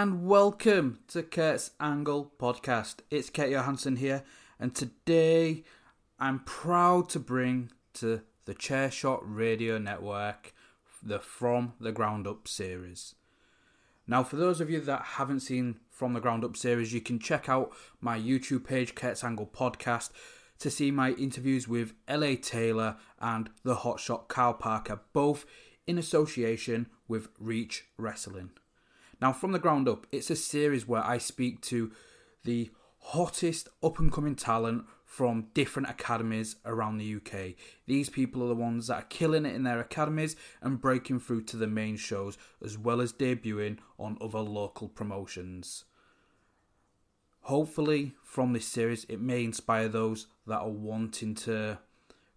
and welcome to Kurt's Angle podcast. It's Kurt Johansson here, and today I'm proud to bring to the Chairshot Radio Network the From the Ground Up series. Now, for those of you that haven't seen From the Ground Up series, you can check out my YouTube page, Kurt's Angle Podcast, to see my interviews with LA Taylor and the hotshot Karl Parker, both in association with Reach Wrestling. Now, from the ground up, it's a series where I speak to the hottest up and coming talent from different academies around the UK. These people are the ones that are killing it in their academies and breaking through to the main shows, as well as debuting on other local promotions. Hopefully, from this series, it may inspire those that are wanting to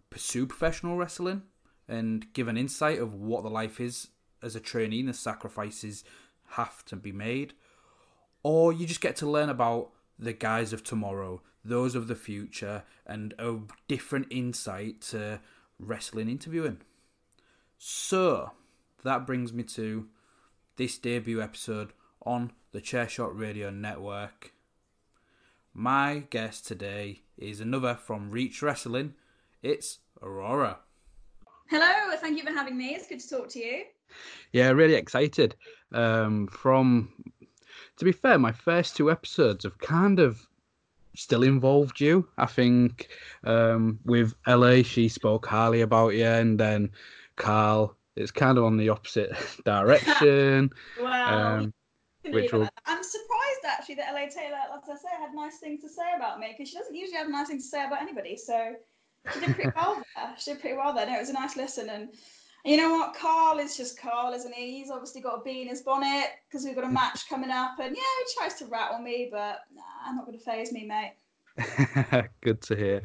pursue professional wrestling and give an insight of what the life is as a trainee and the sacrifices have to be made, or you just get to learn about the guys of tomorrow, those of the future, and a different insight to wrestling interviewing. So, that brings me to this debut episode on the Chairshot Radio Network. My guest today is another from Reach Wrestling. It's Aurora. Hello, thank you for having me. It's good to talk to you. Yeah, really excited. Um, from to be fair, my first two episodes have kind of still involved you. I think um, with LA, she spoke highly about you, and then Karl, it's kind of on the opposite direction. wow. Um, which will... I'm surprised actually that LA Taylor, like I say, had nice things to say about me because she doesn't usually have nice things to say about anybody. So she did pretty well there. She did pretty well there. No, it was a nice listen and you know what? Karl is just Karl, isn't he? He's obviously got a bee in his bonnet because we've got a match coming up. And yeah, he tries to rattle me, but nah, I'm not going to phase me, mate. Good to hear.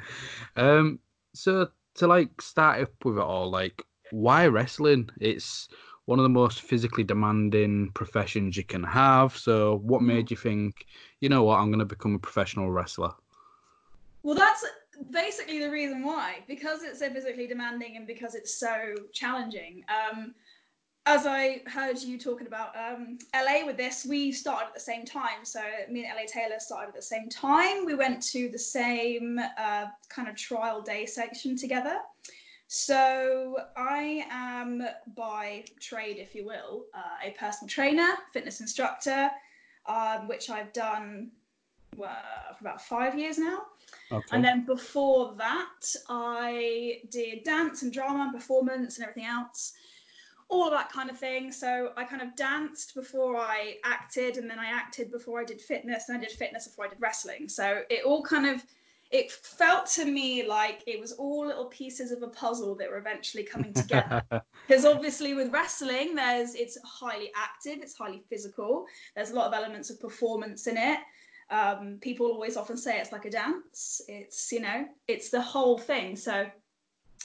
Um, so to like start up with it all, like why wrestling? It's one of the most physically demanding professions you can have. So what mm. made you think, you know what, I'm going to become a professional wrestler? Well, that's basically the reason why because it's so physically demanding and because it's so challenging um, as I heard you talking about um, LA with this, we started at the same time. So me and LA Taylor started at the same time. We went to the same uh, kind of trial day section together. So I am by trade, if you will, uh, a personal trainer, fitness instructor, um, which I've done for about five years now. Okay. And then before that, I did dance and drama and performance and everything else, all of that kind of thing. So I kind of danced before I acted, and then I acted before I did fitness, and I did fitness before I did wrestling. So it all kind of it felt to me like it was all little pieces of a puzzle that were eventually coming together because obviously with wrestling there's it's highly active it's highly physical there's a lot of elements of performance in it um, people always often say it's like a dance. It's, you know, it's the whole thing. So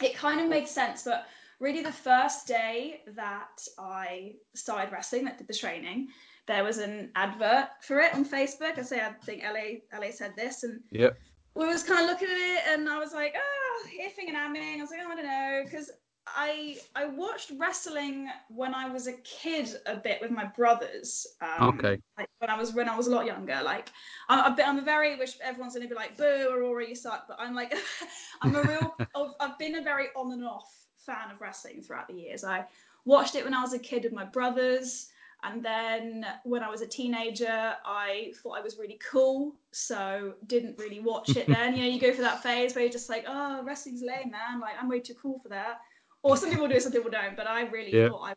it kind of makes sense. But really, the first day that I started wrestling, that did the training, there was an advert for it on Facebook. I say, I think LA, LA said this. And yep. we was kind of looking at it and I was like, oh, ifing and amming. I was like, oh, I don't know. Because I I watched wrestling when I was a kid a bit with my brothers. Um, okay. Like when I was when I was a lot younger. Like I'm, a bit, I'm a very which everyone's gonna be like boo Aurora you suck, but I'm like I'm a real I've been a very on and off fan of wrestling throughout the years. I watched it when I was a kid with my brothers. And then when I was a teenager, I thought I was really cool, so didn't really watch it then. you know, you go for that phase where you're just like, oh, wrestling's lame, man. Like, I'm way too cool for that or some people do, some people don't. But I really yeah. thought I was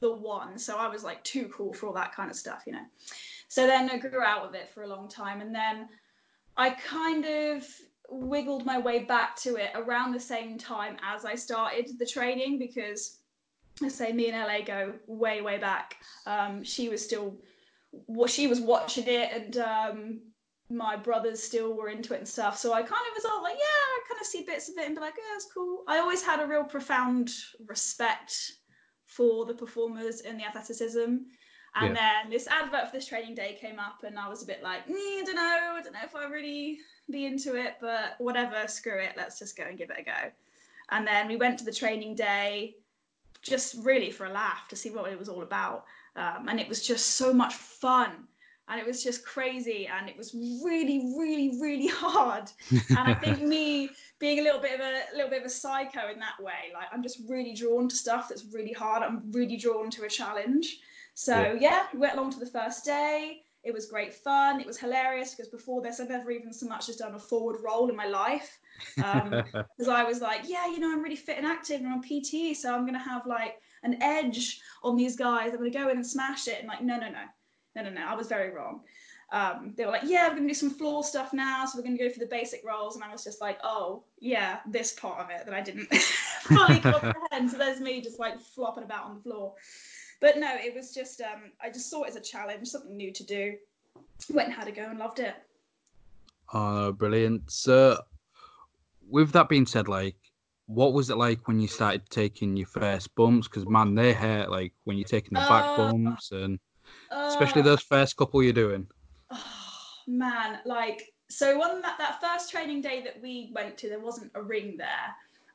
the one, so I was like too cool for all that kind of stuff, you know. So then I grew out of it for a long time, and then I kind of wiggled my way back to it around the same time as I started the training because let's say me and LA go way way back. Um, she was still what she was watching it and um, my brothers still were into it and stuff. So I kind of was all like, yeah, I kind of see bits of it and be like, yeah, it's cool. I always had a real profound respect for the performers and the athleticism. And yeah. then this advert for this training day came up, and I was a bit like, mm, I don't know, I don't know if I really be into it, but whatever, screw it, let's just go and give it a go. And then we went to the training day just really for a laugh to see what it was all about. Um, and it was just so much fun and it was just crazy and it was really really really hard. And i think me being a little bit of a little bit of a psycho in that way like i'm just really drawn to stuff that's really hard. I'm really drawn to a challenge. So yeah, yeah we went along to the first day. It was great fun. It was hilarious because before this i've never even so much as done a forward roll in my life. Because um, i was like yeah you know i'm really fit and active and i'm pt so i'm going to have like an edge on these guys. I'm going to go in and smash it. And like no no no no, no, no, I was very wrong. Um, they were like, yeah, we're going to do some floor stuff now. So we're going to go for the basic rolls. And I was just like, oh, yeah, this part of it that I didn't fully comprehend. So there's me just like flopping about on the floor. But no, it was just, um, I just saw it as a challenge, something new to do. Went and had a go and loved it. Oh, brilliant. So, with that being said, like, what was it like when you started taking your first bumps? Because, man, they hurt, like, when you're taking the back uh, bumps and especially those first couple you're doing. Oh, man, like so on that, that first training day that we went to, there wasn't a ring there.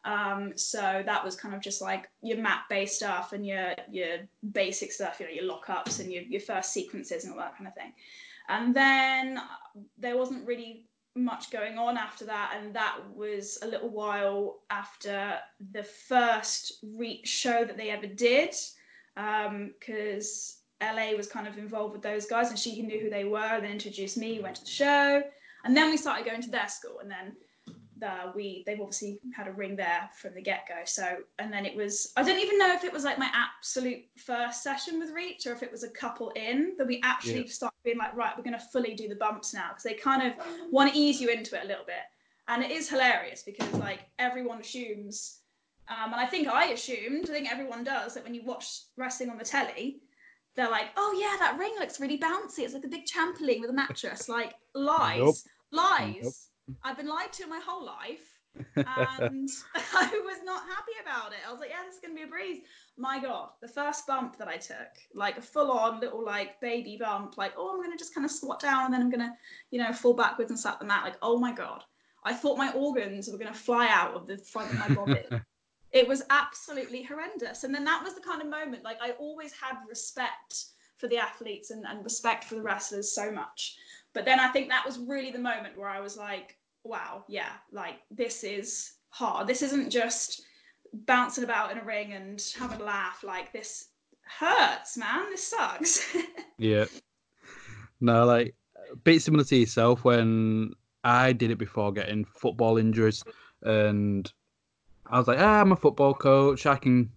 Um, so that was kind of just like your map based stuff and your your basic stuff, you know, your lockups and your, your first sequences and all that kind of thing. And then there wasn't really much going on after that, and that was a little while after the first re- show that they ever did, because um, LA was kind of involved with those guys, and she knew who they were. And then introduced me, went to the show, and then we started going to their school, and then the, we they've obviously had a ring there from the get go. So and then it was I don't even know if it was like my absolute first session with Reach or if it was a couple in that we actually yeah. started being like right we're going to fully do the bumps now because they kind of want to ease you into it a little bit, and it is hilarious because like everyone assumes. Um, and I think I assumed, I think everyone does, that when you watch wrestling on the telly, they're like, oh yeah, that ring looks really bouncy. It's like a big trampoline with a mattress. Like lies, nope. lies. Nope. I've been lied to my whole life. and I was not happy about it. I was like, yeah, this is gonna be a breeze. My God, the first bump that I took, like a full-on little like baby bump, like, oh, I'm gonna just kind of squat down and then I'm gonna, you know, fall backwards and slap the mat. Like, oh my God. I thought my organs were gonna fly out of the front of my body. it was absolutely horrendous. And then that was the kind of moment, like I always had respect for the athletes and, and respect for the wrestlers so much. But then I think that was really the moment where I was like, wow, yeah, like this is hard. This isn't just bouncing about in a ring and having a laugh. Like this hurts, man. This sucks. yeah. No, like a bit similar to yourself when I did it before getting football injuries and I was like, ah, I'm a football coach. I can.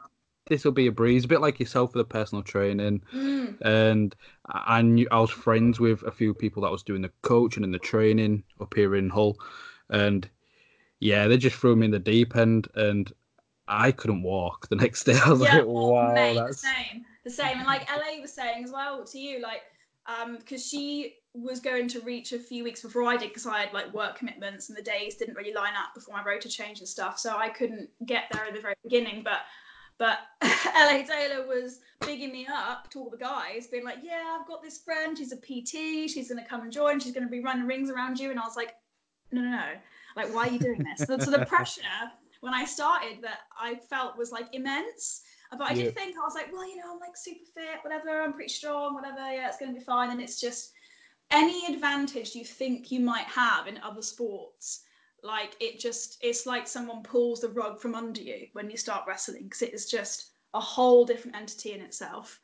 This will be a breeze, a bit like yourself with the personal training. Mm. And I knew I was friends with a few people that was doing the coaching and the training up here in Hull, and yeah, they just threw me in the deep end, and I couldn't walk the next day. I was yeah, like, wow, mate, that's the same, the same. And like LA was saying as well to you, like, um, because she was going to reach a few weeks before I did because I had like work commitments and the days didn't really line up before my rota change and stuff. So I couldn't get there at the very beginning. But but LA Taylor was bigging me up to all the guys, being like, Yeah, I've got this friend, she's a PT, she's gonna come and join, she's gonna be running rings around you. And I was like, No, no, no. Like, why are you doing this? so, so the pressure when I started that I felt was like immense. But I did think I was like, well, you know, I'm like super fit, whatever, I'm pretty strong, whatever, yeah, it's gonna be fine. And it's just any advantage you think you might have in other sports like it just it's like someone pulls the rug from under you when you start wrestling because it is just a whole different entity in itself.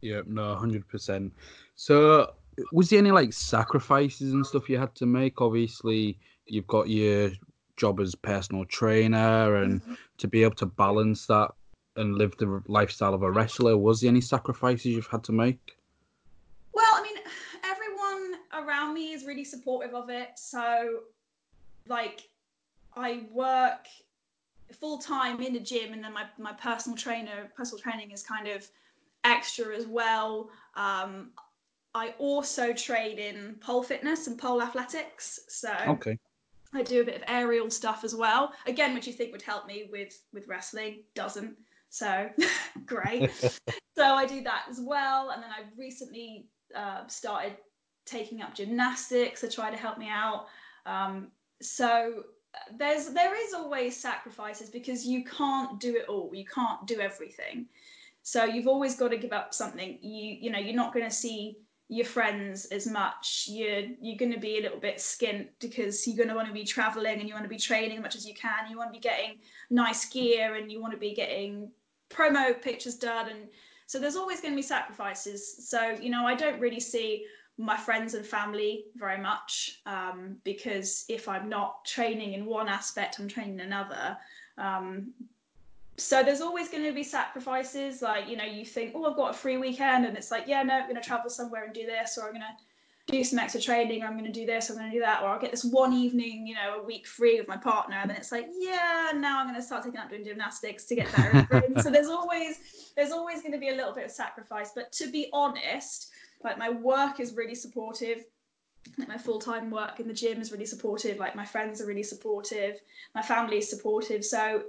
Yeah no 100% so was there any like sacrifices and stuff you had to make? Obviously you've got your job as personal trainer and mm-hmm. to be able to balance that and live the lifestyle of a wrestler was there any sacrifices you've had to make around is really supportive of it. So, like, I work full time in a gym, and then my, my personal trainer, personal training is kind of extra as well. Um, I also train in pole fitness and pole athletics. So, okay. I do a bit of aerial stuff as well. Again, which you think would help me with with wrestling, doesn't. So great. so I do that as well, and then I've recently uh, started taking up gymnastics to try to help me out. Um, so there's there is always sacrifices because you can't do it all. You can't do everything. So you've always got to give up something. You you know you're not going to see your friends as much. You're you're going to be a little bit skint because you're going to want to be traveling and you want to be training as much as you can. You want to be getting nice gear and you want to be getting promo pictures done and so there's always going to be sacrifices. So you know I don't really see my friends and family very much um, because if I'm not training in one aspect, I'm training another. Um, so there's always going to be sacrifices like you know you think oh i've got a free weekend and it's like yeah no i'm going to travel somewhere and do this or i'm going to do some extra training or i'm going to do this i'm going to do that or i'll get this one evening you know a week free with my partner and then it's like yeah now i'm going to start taking up doing gymnastics to get better so there's always there's always going to be a little bit of sacrifice but to be honest like my work is really supportive like my full-time work in the gym is really supportive like my friends are really supportive my family is supportive so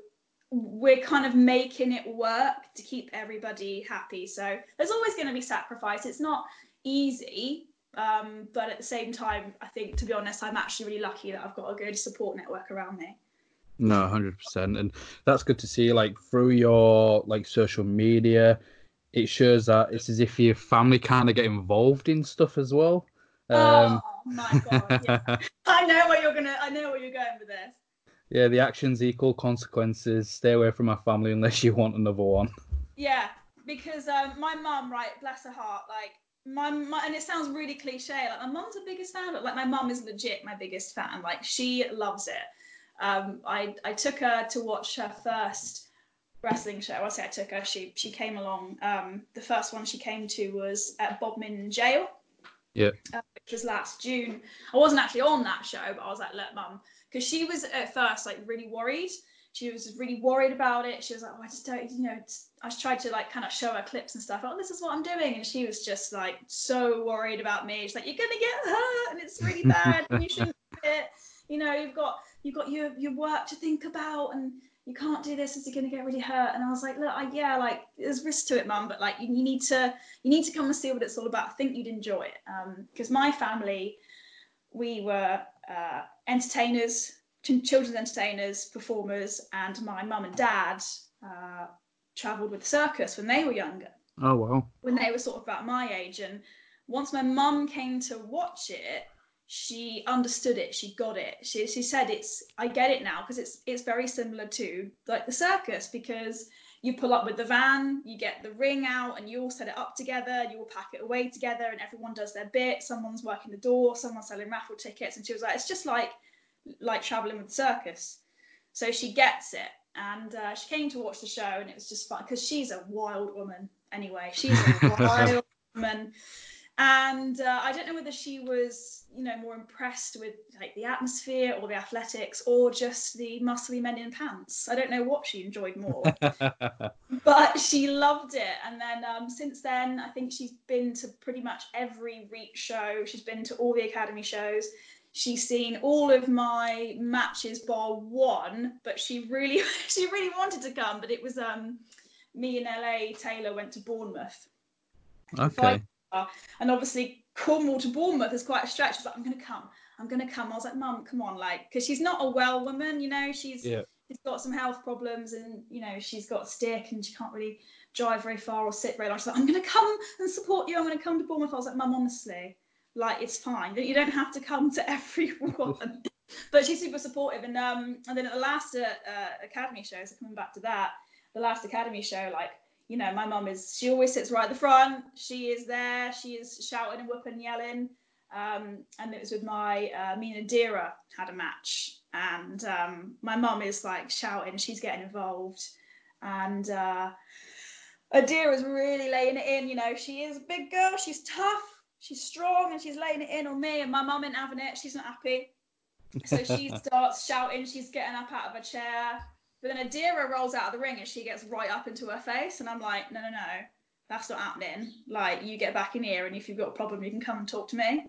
we're kind of making it work to keep everybody happy. So there's always going to be sacrifice. It's not easy, um, but at the same time, I think to be honest, I'm actually really lucky that I've got a good support network around me. No, hundred percent, and that's good to see. Like through your like social media, it shows that it's as if your family kind of get involved in stuff as well. Um, oh my god! Yeah. I know where you're gonna. I know where you're going with this. Yeah, the actions equal consequences. Stay away from my family unless you want another one. Yeah, because um, my mum, right, bless her heart, like my, my and it sounds really cliche. Like my mum's the biggest fan, but like my mum is legit my biggest fan. Like she loves it. Um, I I took her to watch her first wrestling show. I say I took her. She she came along. Um, the first one she came to was at Bodmin Jail. Yeah. Uh, which was last June. I wasn't actually on that show, but I was like, look, mum, because she was at first like really worried. She was really worried about it. She was like, oh, I just don't, you know, I tried to like kind of show her clips and stuff. Oh, this is what I'm doing. And she was just like so worried about me. She's like, you're going to get hurt and it's really bad and you shouldn't do it. You know, you've got, you've got your, your work to think about and you can't do this. Is you're going to get really hurt. And I was like, look, I, yeah, like there's risk to it, mum, but like you, you, need to, you need to come and see what it's all about. I think you'd enjoy it. Um, because my family, we were uh, entertainers, children's entertainers, performers, and my mum and dad uh, travelled with the circus when they were younger. Oh wow! When they were sort of about my age, and once my mum came to watch it, she understood it. She got it. She she said it's I get it now because it's it's very similar to like the circus because you pull up with the van, you get the ring out, and you all set it up together. You all pack it away together, and everyone does their bit. Someone's working the door, someone's selling raffle tickets, and she was like, "It's just like like traveling with the circus." So she gets it, and uh, she came to watch the show, and it was just fun because she's a wild woman. Anyway, she's a wild woman, and uh, I don't know whether she was, you know, more impressed with like the atmosphere or the athletics or just the muscly men in pants. I don't know what she enjoyed more, but she loved it. And then um, since then, I think she's been to pretty much every Reach show. She's been to all the academy shows. She's seen all of my matches bar one, but she really, she really wanted to come. But it was um, me in LA. Taylor went to Bournemouth. Okay and obviously Cornwall to Bournemouth is quite a stretch. She's like, I'm going to come. I'm going to come. I was like, Mum, come on, like, because she's not a well woman, you know. She's yeah. she's got some health problems, and you know, she's got a stick, and she can't really drive very far or sit very long. She's like, I'm going to come and support you. I'm going to come to Bournemouth. I was like, Mum, honestly, like, it's fine. You don't have to come to everyone. but she's super supportive, and um, and then at the last uh, uh, academy show, so coming back to that, the last academy show, like you know, my mum is, she always sits right at the front. She is there. She is shouting and whooping, yelling. Um, and it was with my, uh, me and Adira had a match. And um, my mum is like shouting, she's getting involved. And uh, Adira is really laying it in. You know, she is a big girl. She's tough. She's strong and she's laying it in on me. And my mum ain't having it. She's not happy. So she starts shouting. She's getting up out of her chair. But then Adira rolls out of the ring and she gets right up into her face. And I'm like, no, no, no, that's not happening. Like, you get back in here, and if you've got a problem, you can come and talk to me.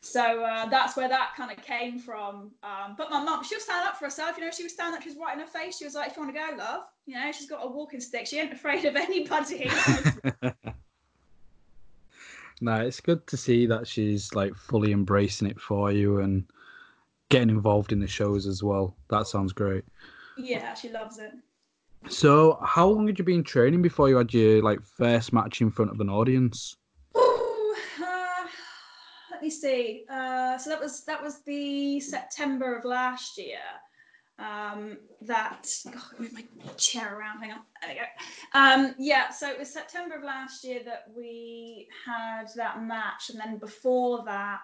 So uh, that's where that kind of came from. Um, but my mum, she'll stand up for herself. You know, she was standing up, she was right in her face. She was like, if you want to go, love, you know, she's got a walking stick. She ain't afraid of anybody. no, it's good to see that she's like fully embracing it for you and getting involved in the shows as well. That sounds great. Yeah, she loves it. So, how long had you been training before you had your like first match in front of an audience? Ooh, uh, me see. Uh, so that was that was the September of last year. Um, that oh, move my chair around. Hang on. There we go. Um, yeah. So it was September of last year that we had that match, and then before that,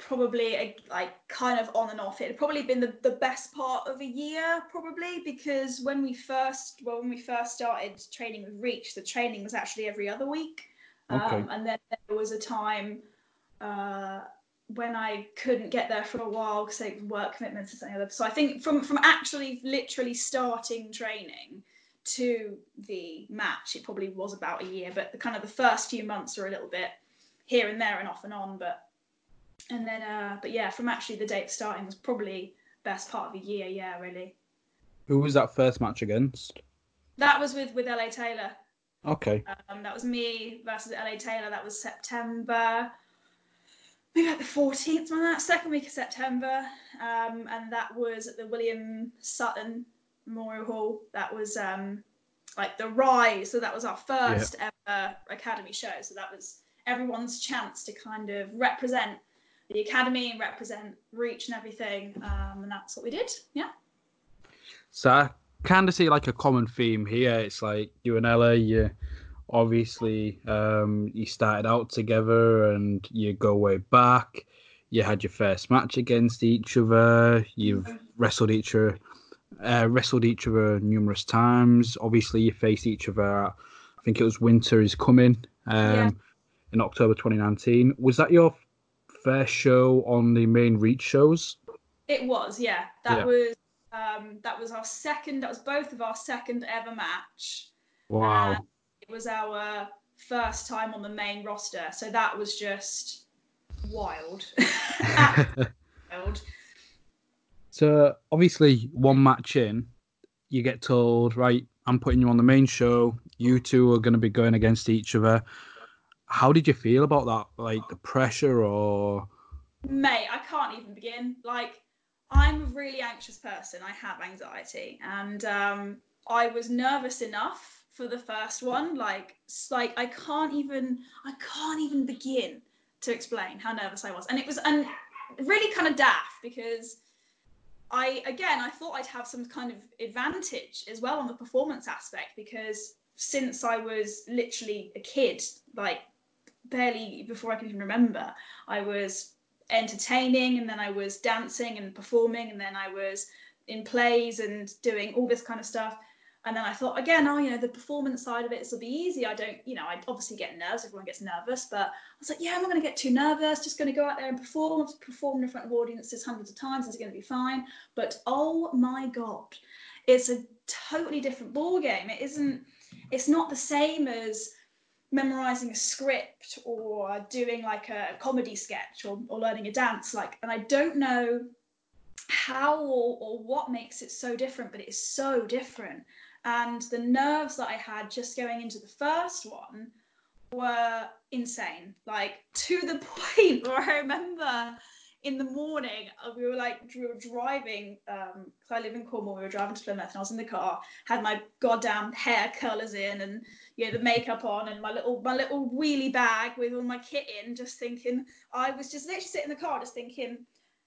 probably a, like kind of on and off. It had probably been the, the best part of a year, probably because when we first well when we first started training with Reach, the training was actually every other week, Okay. um, and then there was a time uh, when I couldn't get there for a while because of work commitments or something like that. So I think from from actually literally starting training to the match, it probably was about a year. But the kind of the first few months were a little bit here and there and off and on. But and then uh, but yeah, from actually the date of starting was probably best part of the year. Yeah, really. Who was that first match against? That was with with LA Taylor. Okay. Um, that was me versus LA Taylor. That was September, maybe like the 14th, on that second week of September. Um, and that was at the William Sutton Memorial Hall. That was um, like the rise. So that was our first ever academy show. So that was everyone's chance to kind of represent the academy and represent reach and everything. Um, and that's what we did. Yeah. So I kind of see like a common theme here. It's like you and LA, you obviously um, you started out together and you go way back. You had your first match against each other. You've wrestled each other, uh, wrestled each other numerous times. Obviously, you faced each other. I think it was Winter is Coming um, Yeah. in October 2019. Was that your first show on the main Reach shows? It was, yeah. That Yeah. was um, that was our second. That was both of our second ever match. Wow. And it was our first time on the main roster, so that was just wild. wild. So obviously, one match in, you get told, right, I'm putting you on the main show. You two are going to be going against each other. How did you feel about that? Like the pressure, or Mate, I can't even begin. Like, I'm a really anxious person. I have anxiety, and um, I was nervous enough for the first one. Like, like I can't even, I can't even begin to explain how nervous I was, and it was, and really kind of daft because I, again, I thought I'd have some kind of advantage as well on the performance aspect because since I was literally a kid, like barely before I can even remember, I was entertaining and then I was dancing and performing and then I was in plays and doing all this kind of stuff. And then I thought again, oh, you know, the performance side of it, will be easy. I don't, you know, I obviously get nerves. Everyone gets nervous, but I was like, yeah, I'm not going to get too nervous. Just going to go out there and perform. I've in front of audiences hundreds of times. It's going to be fine. But oh my god, it's a totally different ball game. It isn't. It's not the same as memorizing a script or doing like a comedy sketch or, or learning a dance like and i don't know how or, or what makes it so different but it is so different. And the nerves that i had just going into the first one were insane like to the point where i remember in the morning uh, we were like we were driving um because i live in cornwall we were driving to plymouth and i was in the car had my goddamn hair curlers in and you know the makeup on and my little my little wheelie bag with all my kit in just thinking i was just literally sitting in the car just thinking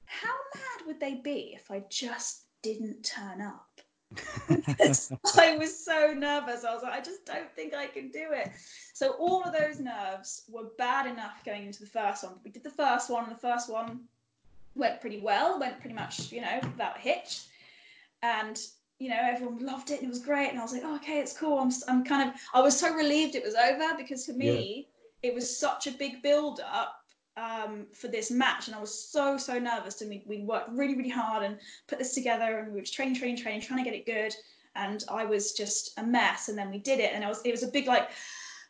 how mad would they be if i just didn't turn up? I was so nervous. I was like i just don't think i can do it. So all of those nerves were bad enough going into the first one. We did the first one the first one went pretty well went pretty much you know without a hitch. And you know everyone loved it and it was great. And i was like oh, okay it's cool. I'm, I'm kind of i was so relieved it was over because for me it was such a big build up um, for this match. And i was so so nervous. And we, we worked really really hard and put this together and we were training training training trying to get it good. And i was just a mess. And then we did it. And it was it was a big like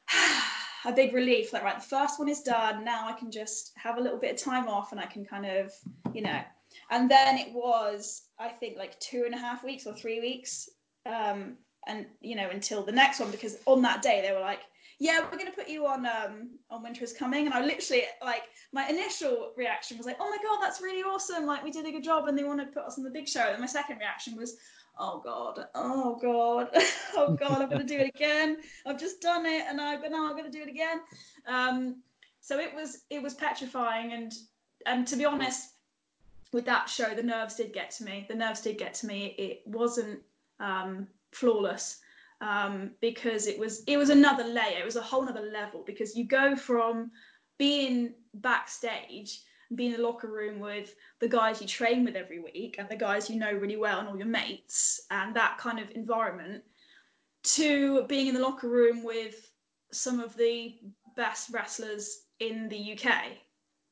a big relief like right the first one is done now i can just have a little bit of time off and i can kind of you know. And then it was i think like two and a half weeks or three weeks um and you know until the next one because on that day they were like yeah we're going to put you on um on winter is coming. And i literally like my initial reaction was like oh my god that's really awesome like we did a good job and they want to put us on the big show. And my second reaction was oh god oh god oh god i'm going to do it again. I've just done it and i but now i'm going to do it again. Um so it was it was petrifying and and to be honest with that show the nerves did get to me. The nerves did get to me. It wasn't um, flawless um, because it was it was another layer. It was a whole other level because you go from being backstage being in the locker room with the guys you train with every week and the guys you know really well and all your mates and that kind of environment to being in the locker room with some of the best wrestlers in the UK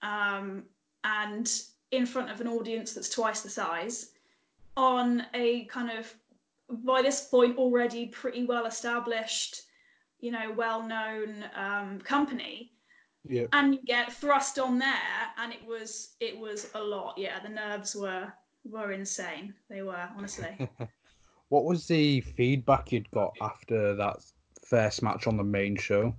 um, and in front of an audience that's twice the size on a kind of by this point already pretty well established you know well known um, company Yeah. and you get thrust on there and it was it was a lot yeah the nerves were were insane they were honestly What was the feedback you'd got after that first match on the main show?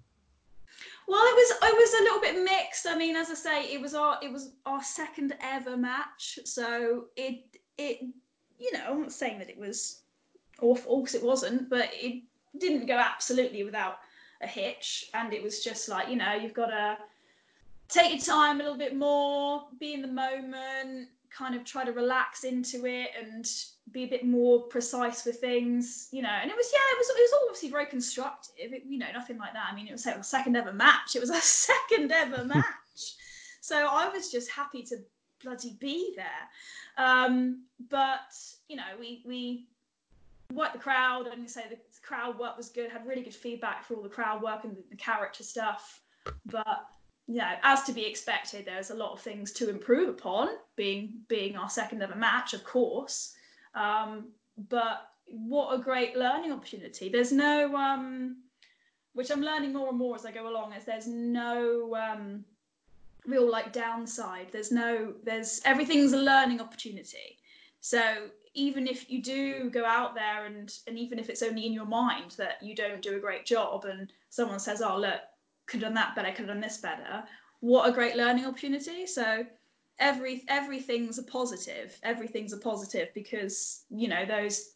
well it was it was a little bit mixed i mean as i say it was our it was our second ever match so it it you know i'm not saying that it was awful because it wasn't but it didn't go absolutely without a hitch and it was just like you know you've got to take your time a little bit more be in the moment kind of try to relax into it and be a bit more precise with things you know. And it was yeah it was it was obviously very constructive it, you know nothing like that. I mean it was our second ever match. It was our second ever match. So i was just happy to bloody be there. Um but you know we we worked the crowd and say the crowd work was good had really good feedback for all the crowd work and the, the character stuff. But you know as to be expected there's a lot of things to improve upon being being our second ever match of course. Um, but what a great learning opportunity. There's no um, which i'm learning more and more as i go along is there's no um, real like downside. There's no there's everything's a learning opportunity. So even if you do go out there and and even if it's only in your mind that you don't do a great job and someone says oh look could have done that better could have done this better what a great learning opportunity. So every everything's a positive. Everything's a positive because you know those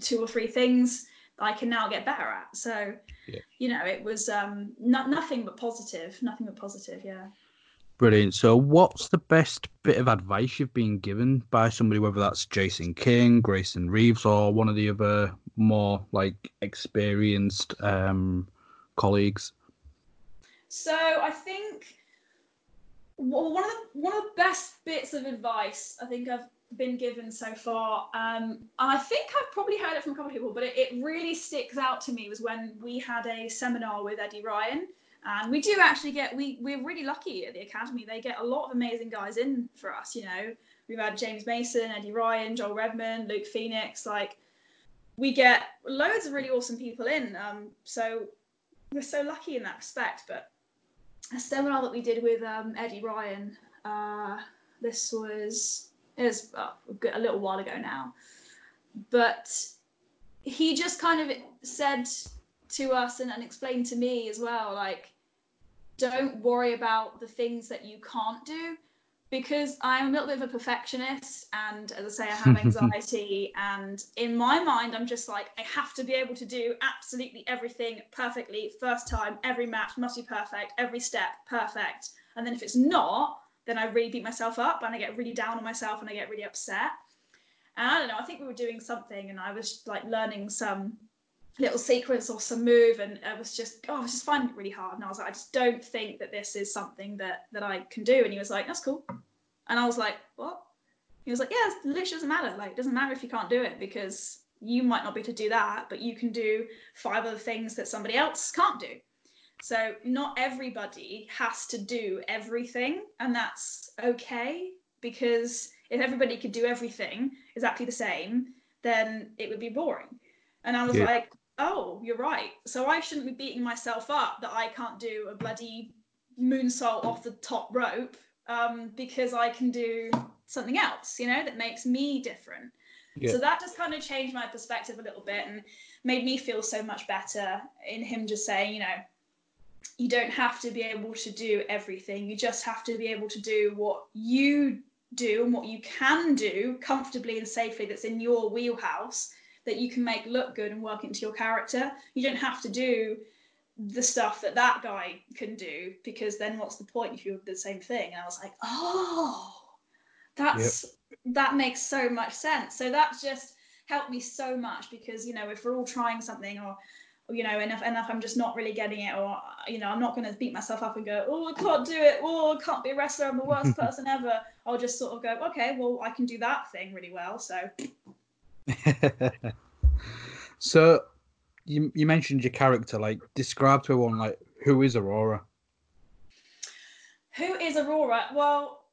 two or three things i can now get better at. So Yeah. you know it was um no, nothing but positive nothing but positive yeah Brilliant. So, what's the best bit of advice you've been given by somebody, whether that's Jason King, Grayson Reeves, or one of the other more like experienced um, colleagues? So I think one of the one of the best bits of advice I think I've been given so far, um, and I think I've probably heard it from a couple of people, but it, it really sticks out to me was when we had a seminar with Eddie Ryan. And we do actually get we we're really lucky at the academy. They get a lot of amazing guys in for us. You know, we've had James Mason, Eddie Ryan, Joel Redmond, Luke Phoenix. Like, we get loads of really awesome people in. Um, so we're so lucky in that respect. But a seminar that we did with um, Eddie Ryan. Uh, this was it was uh, a little while ago now, but he just kind of said to us and, and explained to me as well, like, don't worry about the things that you can't do, because I'm a little bit of a perfectionist, and as I say, I have anxiety, and in my mind, I'm just like, I have to be able to do absolutely everything perfectly, first time, every match must be perfect, every step perfect, and then if it's not, then I really beat myself up and I get really down on myself and I get really upset. And I don't know, I think we were doing something and I was like learning some little sequence or some move and I was just oh I was just finding it really hard and I was like I just don't think that this is something that that I can do and he was like that's cool and I was like what? He was like yeah it literally doesn't matter like it doesn't matter if you can't do it because you might not be able to do that but you can do five other things that somebody else can't do. So not everybody has to do everything and that's okay because if everybody could do everything exactly the same then it would be boring. And I was Yeah. like oh, you're right. So I shouldn't be beating myself up that I can't do a bloody moonsault off the top rope um, because I can do something else, you know, that makes me different. Yeah. So that just kind of changed my perspective a little bit and made me feel so much better in him just saying, you know, you don't have to be able to do everything. You just have to be able to do what you do and what you can do comfortably and safely that's in your wheelhouse that you can make look good and work into your character. You don't have to do the stuff that that guy can do because then what's the point if you're the same thing? And i was like oh that's yep. that makes so much sense. So that's just helped me so much because you know if we're all trying something or you know enough enough i'm just not really getting it or you know i'm not going to beat myself up and go oh i can't do it. Oh i can't be a wrestler. I'm the worst person ever. I'll just sort of go okay well i can do that thing really well. So so you you mentioned your character. Like, describe to everyone like who is Aurora. Who is Aurora? Well,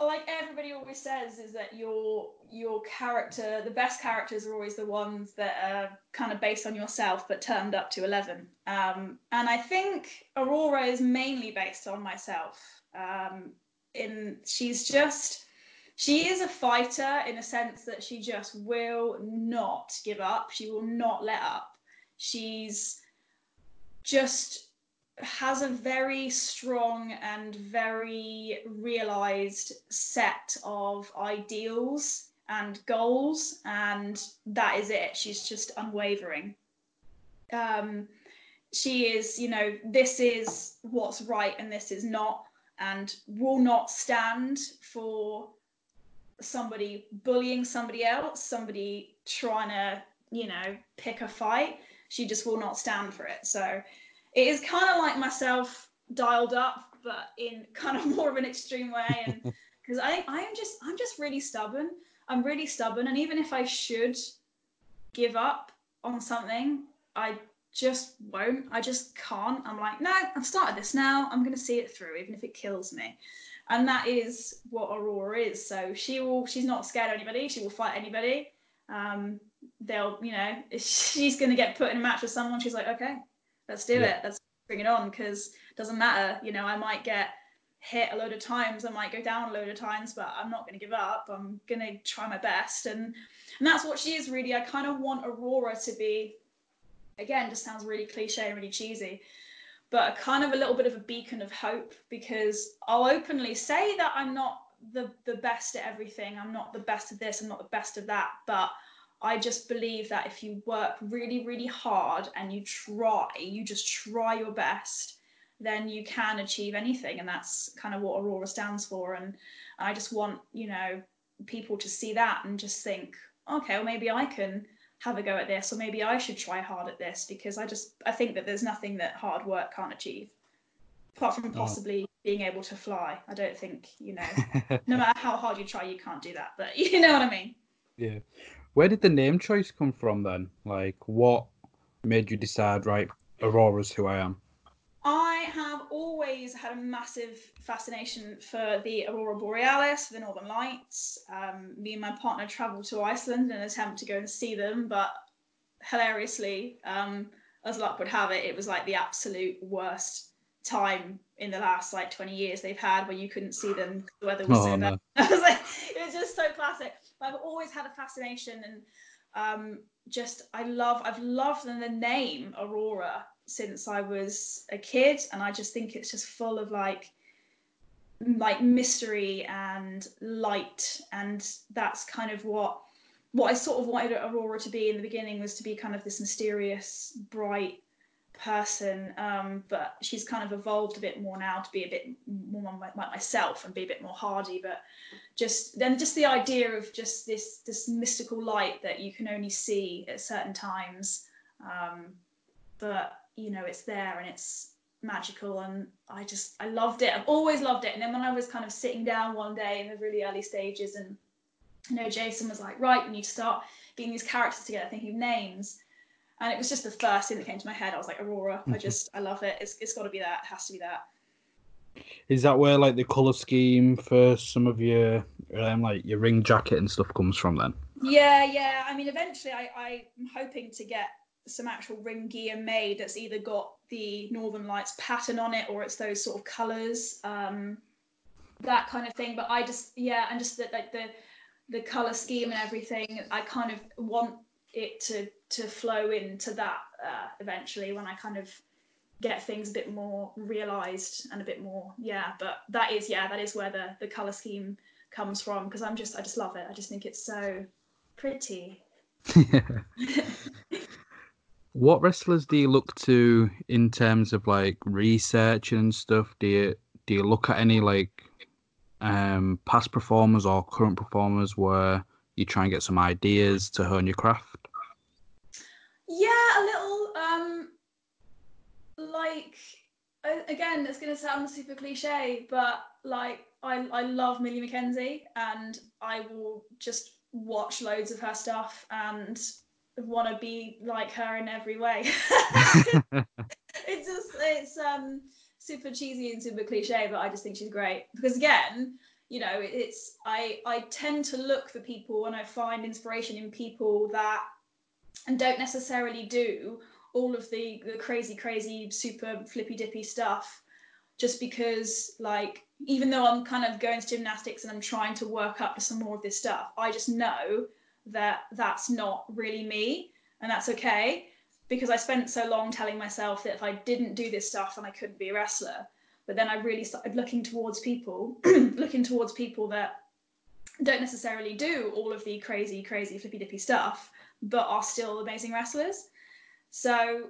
like everybody always says, is that your your character, the best characters are always the ones that are kind of based on yourself, but turned up to eleven. Um, and I think Aurora is mainly based on myself. Um, in she's just she is a fighter in a sense that she just will not give up. She will not let up. She's just has a very strong and very realized set of ideals and goals, and that is it. She's just unwavering. Um, she is, you know, this is what's right and this is not, and will not stand for somebody bullying somebody else, somebody trying to, you know, pick a fight she just will not stand for it. So it is kind of like myself dialed up, but in kind of more of an extreme way. And because I, I am just, I'm just really stubborn. I'm really stubborn. And even if I should give up on something, I just won't. I just can't. I'm like, no, I've started this now. I'm going to see it through, even if it kills me. And that is what Aurora is. So she will, she's not scared of anybody. She will fight anybody. Um, they'll, you know, she's going to get put in a match with someone, she's like, okay, let's do yeah. it. Let's bring it on because it doesn't matter. You know, I might get hit a load of times, I might go down a load of times, but I'm not going to give up. I'm going to try my best. And, and that's what she is really. I kind of want Aurora to be, again, just sounds really cliche and really cheesy, but kind of a little bit of a beacon of hope because I'll openly say that I'm not the the best at everything. I'm not the best of this. I'm not the best of that. But I just believe that if you work really, really hard and you try, you just try your best, then you can achieve anything. And that's kind of what Aurora stands for. And I just want, you know, people to see that and just think, okay, well, maybe I can have a go at this, or maybe I should try hard at this because I just I think that there's nothing that hard work can't achieve. Apart from possibly oh. being able to fly. I don't think, you know, no matter how hard you try, you can't do that. But you know what I mean? Yeah. Where did the name choice come from then? Like, what made you decide, right, Aurora's who I am? I have always had a massive fascination for the Aurora Borealis, the Northern Lights. Um, me and my partner travelled to Iceland in an attempt to go and see them, but hilariously, um, as luck would have it, it was like the absolute worst time in the last like 20 years they've had where you couldn't see them the weather was oh, so no. bad. was like, it was just so classic. I've always had a fascination and um, just I love I've loved the name Aurora since I was a kid, and I just think it's just full of like like mystery and light, and that's kind of what what I sort of wanted Aurora to be in the beginning was to be kind of this mysterious, bright person, um, but she's kind of evolved a bit more now to be a bit more like myself and be a bit more hardy. But just then, just the idea of just this this mystical light that you can only see at certain times, um, but you know it's there and it's magical and I just I loved it. I've always loved it. And then when I was kind of sitting down one day in the really early stages, and you know Jason was like, right, we need to start getting these characters together, thinking of names and it was just the first thing that came to my head. I was like, Aurora. I mm-hmm. just, I love it. It's, it's got to be that. It has to be that. Is that where like the color scheme for some of your um, like your ring jacket and stuff comes from then? Yeah, yeah. I mean, eventually, I, I'm hoping to get some actual ring gear made that's either got the Northern Lights pattern on it or it's those sort of colors, um, that kind of thing. But I just, yeah, and just that like the the color scheme and everything. I kind of want it to to flow into that uh, eventually when I kind of get things a bit more realized and a bit more yeah but that is yeah that is where the the color scheme comes from because i'm just i just love it i just think it's so pretty what wrestlers do you look to in terms of like research and stuff? Do you do you look at any like um, past performers or current performers where you try and get some ideas to hone your craft? Yeah, a little. Um, like again, it's gonna sound super cliche, but like I I love Millie McKenzie, and I will just watch loads of her stuff and want to be like her in every way. it's just it's um super cheesy and super cliche, but I just think she's great because again, you know, it's I I tend to look for people and I find inspiration in people that and don't necessarily do all of the the crazy crazy super flippy dippy stuff just because like even though I'm kind of going to gymnastics and I'm trying to work up to some more of this stuff, I just know that that's not really me and that's okay because I spent so long telling myself that if I didn't do this stuff then I couldn't be a wrestler. But then I really started looking towards people, looking towards people that don't necessarily do all of the crazy, crazy flippy dippy stuff, but are still amazing wrestlers. So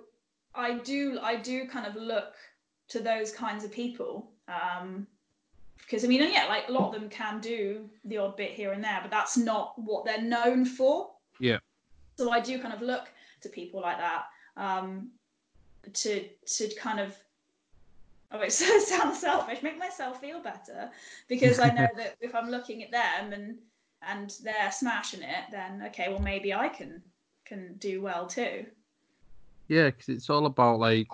I do, I do kind of look to those kinds of people. Um, because I mean, yeah, like a lot of them can do the odd bit here and there, but that's not what they're known for. Yeah. So I do kind of look to people like that um, to to kind of oh it sounds selfish make myself feel better because I know that if I'm looking at them and and they're smashing it then okay well maybe I can can do well too. Yeah, because it's all about like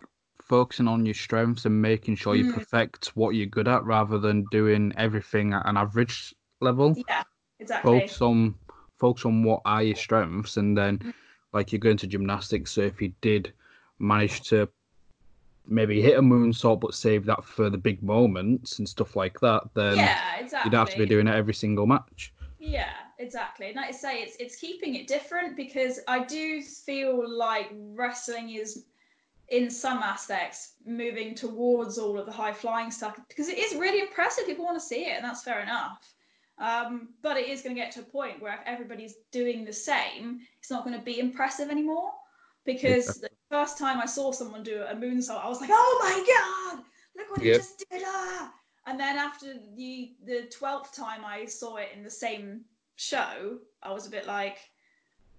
focusing on your strengths and making sure you mm. perfect what you're good at rather than doing everything at an average level. Yeah, exactly. Focus on focus on what are your strengths and then mm like you're going to gymnastics. So if you did manage to maybe hit a moonsault but save that for the big moments and stuff like that, then yeah, exactly. you'd have to be doing it every single match. Yeah, exactly. And like I say, it's it's keeping it different because I do feel like wrestling is in some aspects moving towards all of the high flying stuff because it is really impressive. People want to see it, and that's fair enough. Um, but it is going to get to a point where if everybody's doing the same, it's not going to be impressive anymore. Because the first time I saw someone do a moonsault, I was like, "Oh my god, look what yep. he just did!" Ah! And then after the the twelfth time I saw it in the same show, I was a bit like,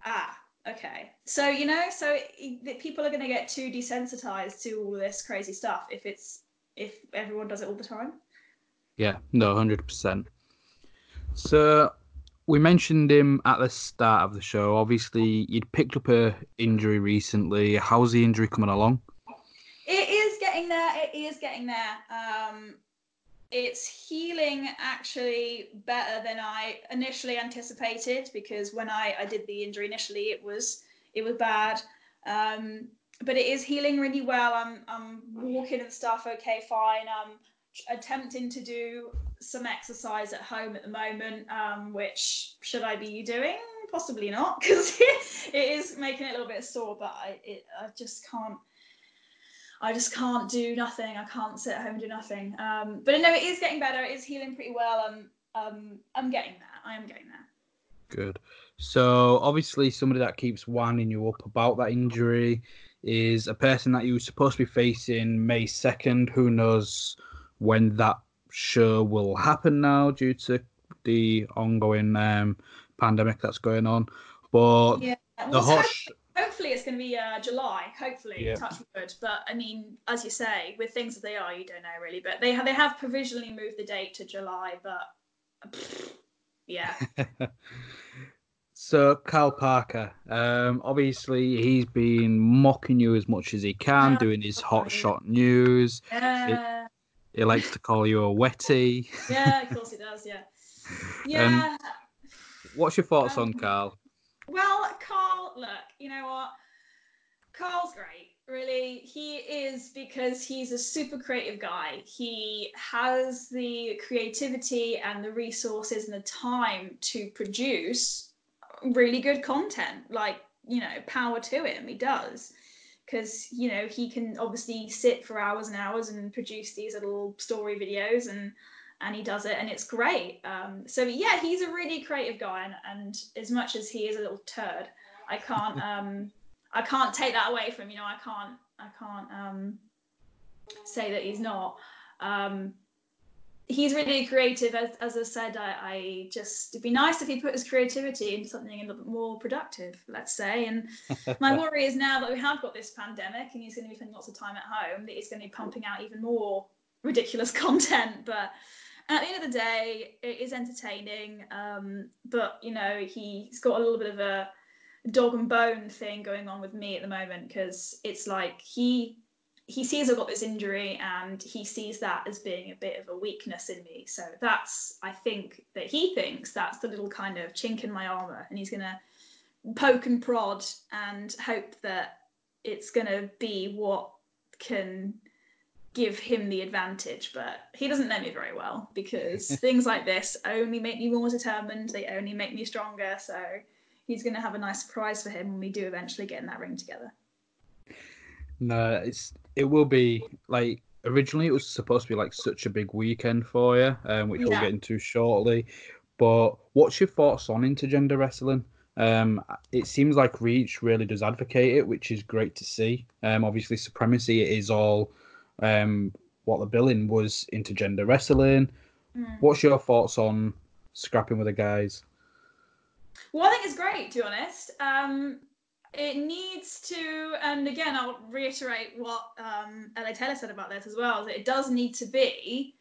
"Ah, okay." So you know, so it, people are going to get too desensitized to all this crazy stuff if it's if everyone does it all the time. Yeah, no, hundred percent. So we mentioned him at the start of the show. Obviously, you'd picked up a injury recently. How's the injury coming along? It is getting there. It is getting there. Um, it's healing actually better than I initially anticipated because when I, I did the injury initially, it was it was bad. Um, but it is healing really well. I'm I'm walking and stuff okay, fine. I'm attempting to do some exercise at home at the moment, um, which should I be doing? Possibly not, because it is making it a little bit sore. But I, it, I just can't. I just can't do nothing. I can't sit at home and do nothing. Um, but no, it is getting better. It is healing pretty well. Um, um, I'm getting there. I am getting there. Good. So obviously, somebody that keeps winding you up about that injury is a person that you were supposed to be facing May second. Who knows when that sure will happen now due to the ongoing um, pandemic that's going on. But yeah, well, the hot. Hopefully, it's going to be uh, July. Hopefully, yeah. touch wood. But I mean, as you say, with things as they are, you don't know really. But they have they have provisionally moved the date to July. But pff, yeah. So Karl Parker, um, obviously he's been mocking you as much as he can, yeah, doing his hot shot news. Yeah. He likes to call you a wetty. Yeah, of course he does. Yeah. Yeah. Um, what's your thoughts um, on Karl? Well, Karl, look, you know what? Karl's great. Really, he is because he's a super creative guy. He has the creativity and the resources and the time to produce really good content. Like, you know, power to him. He does because you know he can obviously sit for hours and hours and produce these little story videos and and he does it and it's great um, so yeah he's a really creative guy and, and as much as he is a little turd i can't um, I can't take that away from. You know, I can't I can't um, say that he's not. Um, he's really creative. As, as I said, I, I, just it'd be nice if he put his creativity into something a little bit more productive, let's say. And my worry is now that we have got this pandemic and he's going to be spending lots of time at home, that he's going to be pumping out even more ridiculous content. But at the end of the day, it is entertaining. Um, but you know, he's got a little bit of a dog and bone thing going on with me at the moment because it's like he he sees I've got this injury and he sees that as being a bit of a weakness in me. So that's, I think, that he thinks that's the little kind of chink in my armor. And he's to poke and prod and hope that it's to be what can give him the advantage. But he doesn't know me very well because things like this only make me more determined, they only make me stronger. So he's going to have a nice surprise for him when we do eventually get in that ring together. No, it's it will be like originally it was supposed to be like such a big weekend for you, um, which yeah. we'll get into shortly. But what's your thoughts on intergender wrestling? Um, it seems like Reach really does advocate it, which is great to see. Um, obviously, Supremacy is all um, what the billing was intergender wrestling. Mm. What's your thoughts on scrapping with the guys? Well, I think it's great, to be honest. Um, it needs to, and again, I'll reiterate what um, LA Taylor said about this as well. That it does need to be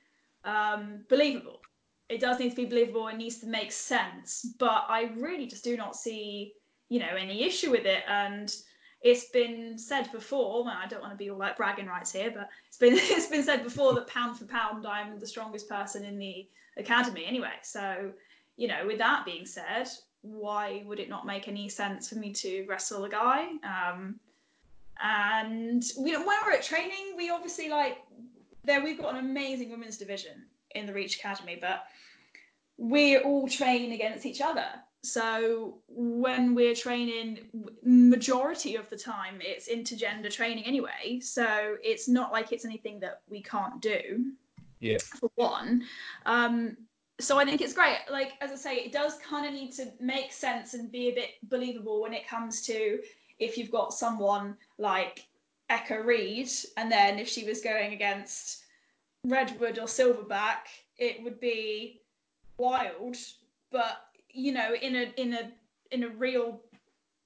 um, believable. It does need to be believable. It needs to make sense. But I really just do not see, you know, any issue with it. And it's been said before. Well, I don't want to be all like bragging rights here, but it's been it's been said before that pound for pound, I'm the strongest person in the academy anyway. So, you know, with that being said, why would it not make any sense for me to wrestle a guy? Um, and we, when we're at training, we obviously like there we've got an amazing women's division in the Reach Academy, but we all train against each other. So when we're training, majority of the time it's intergender training anyway. So it's not like it's anything that we can't do. Yeah. For one, um, so I think it's great. Like as I say, it does kind of need to make sense and be a bit believable when it comes to if you've got someone like Echo Reed, and then if she was going against Redwood or Silverback, it would be wild. But you know, in a in a in a real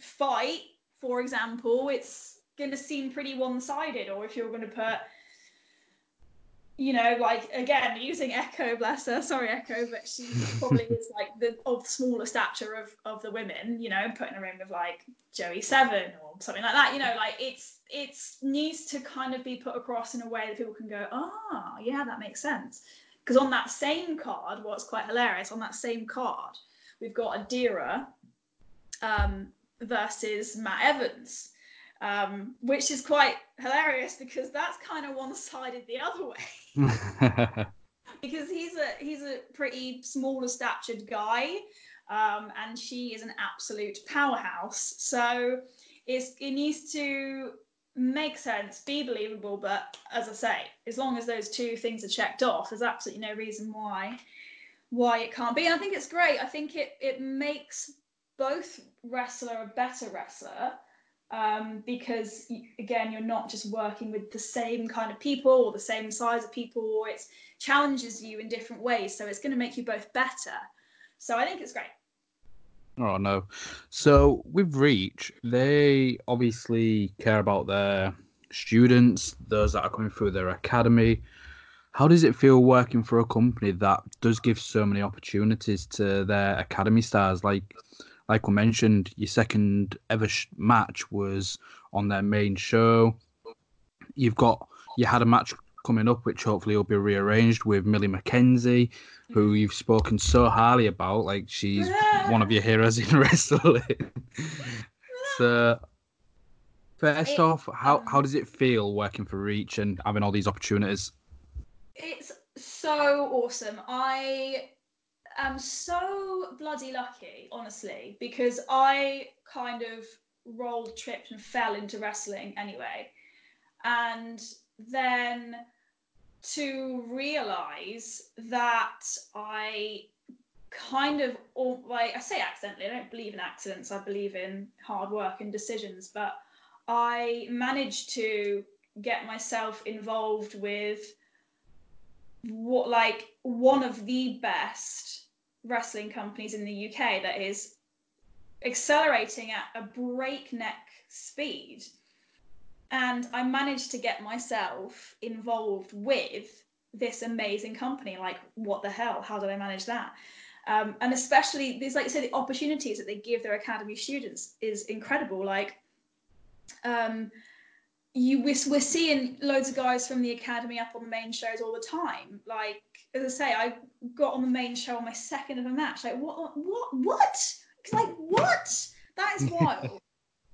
fight, for example, it's going to seem pretty one-sided. Or if you're going to put you know, like again, using Echo, bless her, sorry Echo, but she probably is like the of smaller stature of of the women, you know, putting her in with like Joey Seven or something like that, you know, like it's it's needs to kind of be put across in a way that people can go, ah, oh, yeah, that makes sense. Because on that same card, what's quite hilarious, on that same card, we've got Adira um, versus Matt Evans um, which is quite hilarious because that's kind of one-sided the other way. because he's a he's a pretty smaller statured guy, um, and she is an absolute powerhouse. So it's, it needs to make sense, be believable, but as I say, as long as those two things are checked off, there's absolutely no reason why why it can't be. And I think it's great. I think it it makes both wrestler a better wrestler um, because again you're not just working with the same kind of people or the same size of people. Or it challenges you in different ways so it's going to make you both better. So i think it's great. Oh no. So with reach they obviously care about their students those that are coming through their academy. How does it feel working for a company that does give so many opportunities to their academy stars? Like like we mentioned, your second ever sh- match was on their main show. You've got you had a match coming up, which hopefully will be rearranged with Millie McKenzie, who mm-hmm. you've spoken so highly about. Like she's one of your heroes in wrestling. so, first it, off, how how does it feel working for Reach and having all these opportunities? It's so awesome. I am so bloody lucky, honestly, because I kind of rolled, tripped, and fell into wrestling anyway. And then to realize that I kind of, or like I say accidentally, I don't believe in accidents, I believe in hard work and decisions, but I managed to get myself involved with what like one of the best wrestling companies in the UK that is accelerating at a breakneck speed. And I managed to get myself involved with this amazing company. Like, what the hell? How did I manage that? Um, and especially these, like you say, the opportunities that they give their academy students is incredible. Like, um, you we're, we're seeing loads of guys from the academy up on the main shows all the time. Like, as I say, I got on the main show on my second of a match. Like, what, what, what? Like, what? That is wild.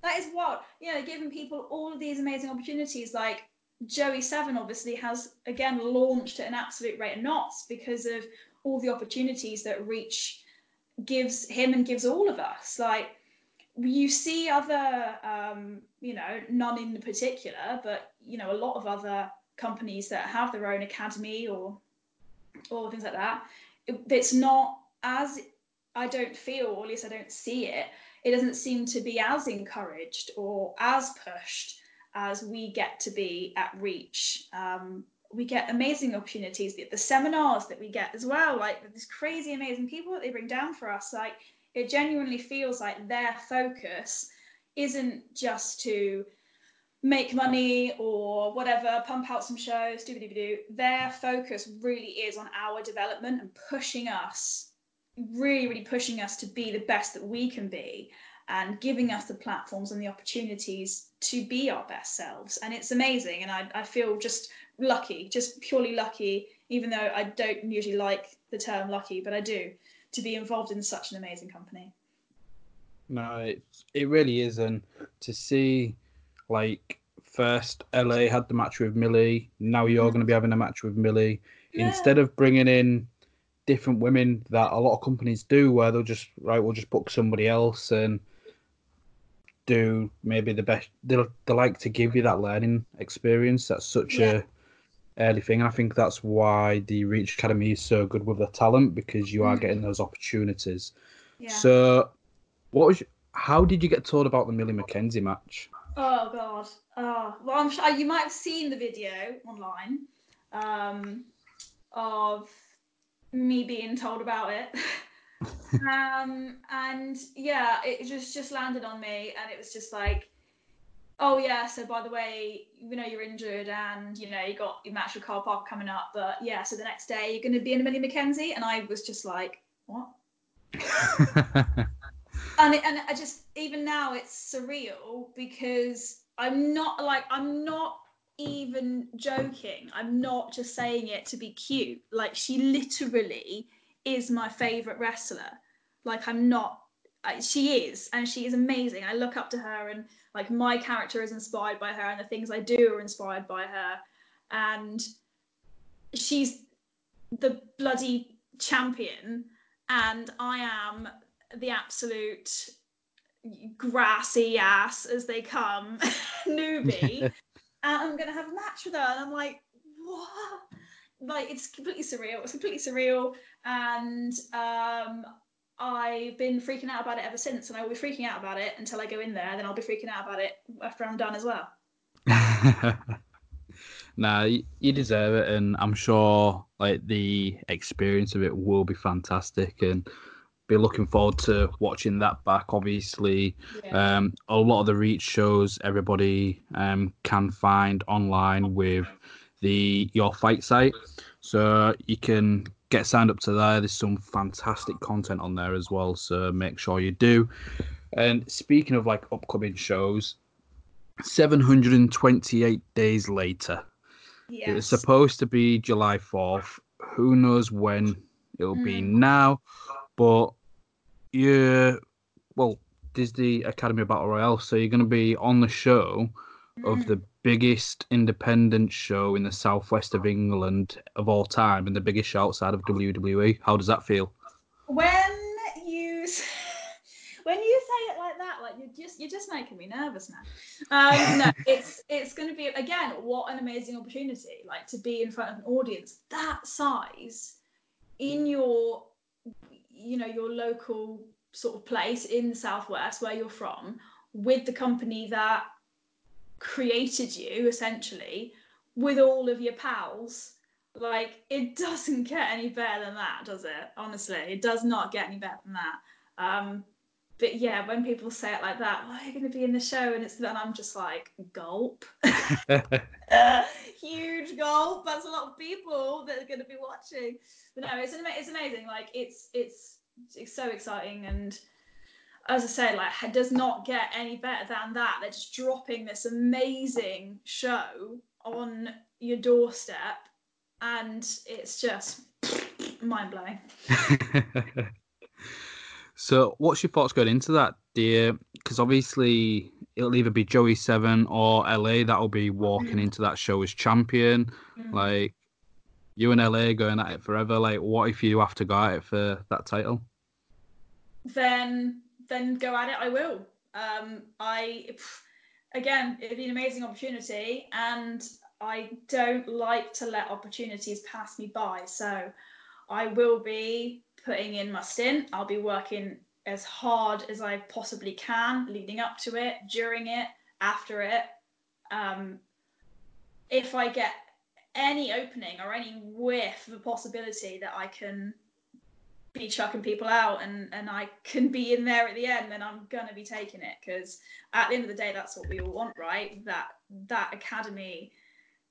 that is wild. You know, giving people all of these amazing opportunities. Like, Joey Seven obviously has again launched at an absolute rate of knots because of all the opportunities that Reach gives him and gives all of us. Like you see other, um, you know, none in particular, but you know, a lot of other companies that have their own academy or or things like that. It, it's not as I don't feel, or at least I don't see it. It doesn't seem to be as encouraged or as pushed as we get to be at Reach. Um, we get amazing opportunities, the, the seminars that we get as well, like these crazy amazing people that they bring down for us. Like it genuinely feels like their focus isn't just to make money or whatever, pump out some shows, do do. Their focus really is on our development and pushing us, really, really pushing us to be the best that we can be and giving us the platforms and the opportunities to be our best selves. And it's amazing. And I, I feel just lucky, just purely lucky, even though I don't usually like the term lucky, but I do, to be involved in such an amazing company. No, it, it really is. And to see, like, first LA had the match with Millie, now you're mm-hmm. going to be having a match with Millie. Yeah. Instead of bringing in different women that a lot of companies do, where they'll just, right, we'll just book somebody else and do maybe the best. They they like to give you that learning experience. That's such yeah. a early thing, and I think that's why the Reach Academy is so good with the talent because you are mm. getting those opportunities. Yeah. So, what was? Your, How did you get told about the Millie McKenzie match? Oh God! Oh well, I'm sure you might have seen the video online um, of me being told about it. um, and yeah, it just just landed on me, and it was just like, oh yeah. So by the way, you know you're injured, and you know you got your match with Karl Parker coming up, but yeah. So the next day you're going to be in a Millie McKenzie, and I was just like, what? and it, and I just even now it's surreal because I'm not like I'm not even joking. I'm not just saying it to be cute. Like she literally is my favorite wrestler. Like I'm not she is and she is amazing i look up to her and like my character is inspired by her and the things i do are inspired by her and she's the bloody champion and i am the absolute grassy ass as they come newbie and i'm gonna have a match with her and i'm like what like it's completely surreal it's completely surreal and um, I've been freaking out about it ever since, and I will be freaking out about it until I go in there. Then I'll be freaking out about it after I'm done as well. nah, you deserve it, and I'm sure like the experience of it will be fantastic, and be looking forward to watching that back. Obviously, yeah. um, a lot of the reach shows everybody um, can find online with the your fight site, so you can get signed up to there. There's some fantastic content on there as well, so make sure you do. And speaking of like upcoming shows, 728 days later. Yes. It was supposed to be July 4th. Who knows when it'll mm. be now? But you're, well, Disney Academy Battle Royale, so you're going to be on the show mm. of the biggest independent show in the southwest of England of all time and the biggest show outside of WWE. How does that feel? When you when you say it like that, like you're just you're just making me nervous now. Um, no, it's it's going to be again what an amazing opportunity, like to be in front of an audience that size in your you know your local sort of place in the southwest where you're from with the company that created you essentially with all of your pals. Like it doesn't get any better than that, does it? Honestly, it does not get any better than that. Um, but yeah, when people say it like that, oh, you're going to be in the show, and it's then I'm just like, gulp, uh, huge gulp. That's a lot of people that are going to be watching. But no, it's an, it's amazing. Like it's it's it's so exciting, and as I said, like it does not get any better than that. They're just dropping this amazing show on your doorstep, and it's just mind blowing. So, what's your thoughts going into that, dear? Because obviously, it'll either be Joey Seven or LA that'll be walking mm. into that show as champion. Mm. Like, you and LA going at it forever. Like, what if you have to go at it for that title? Then, then go at it. I will. Um, I, again, it'd be an amazing opportunity, and I don't like to let opportunities pass me by. So, I will be putting in my stint. I'll be working as hard as I possibly can leading up to it, during it, after it. Um, if I get any opening or any whiff of a possibility that I can be chucking people out and, and I can be in there at the end, then I'm gonna be taking it because at the end of the day, that's what we all want, right? That that academy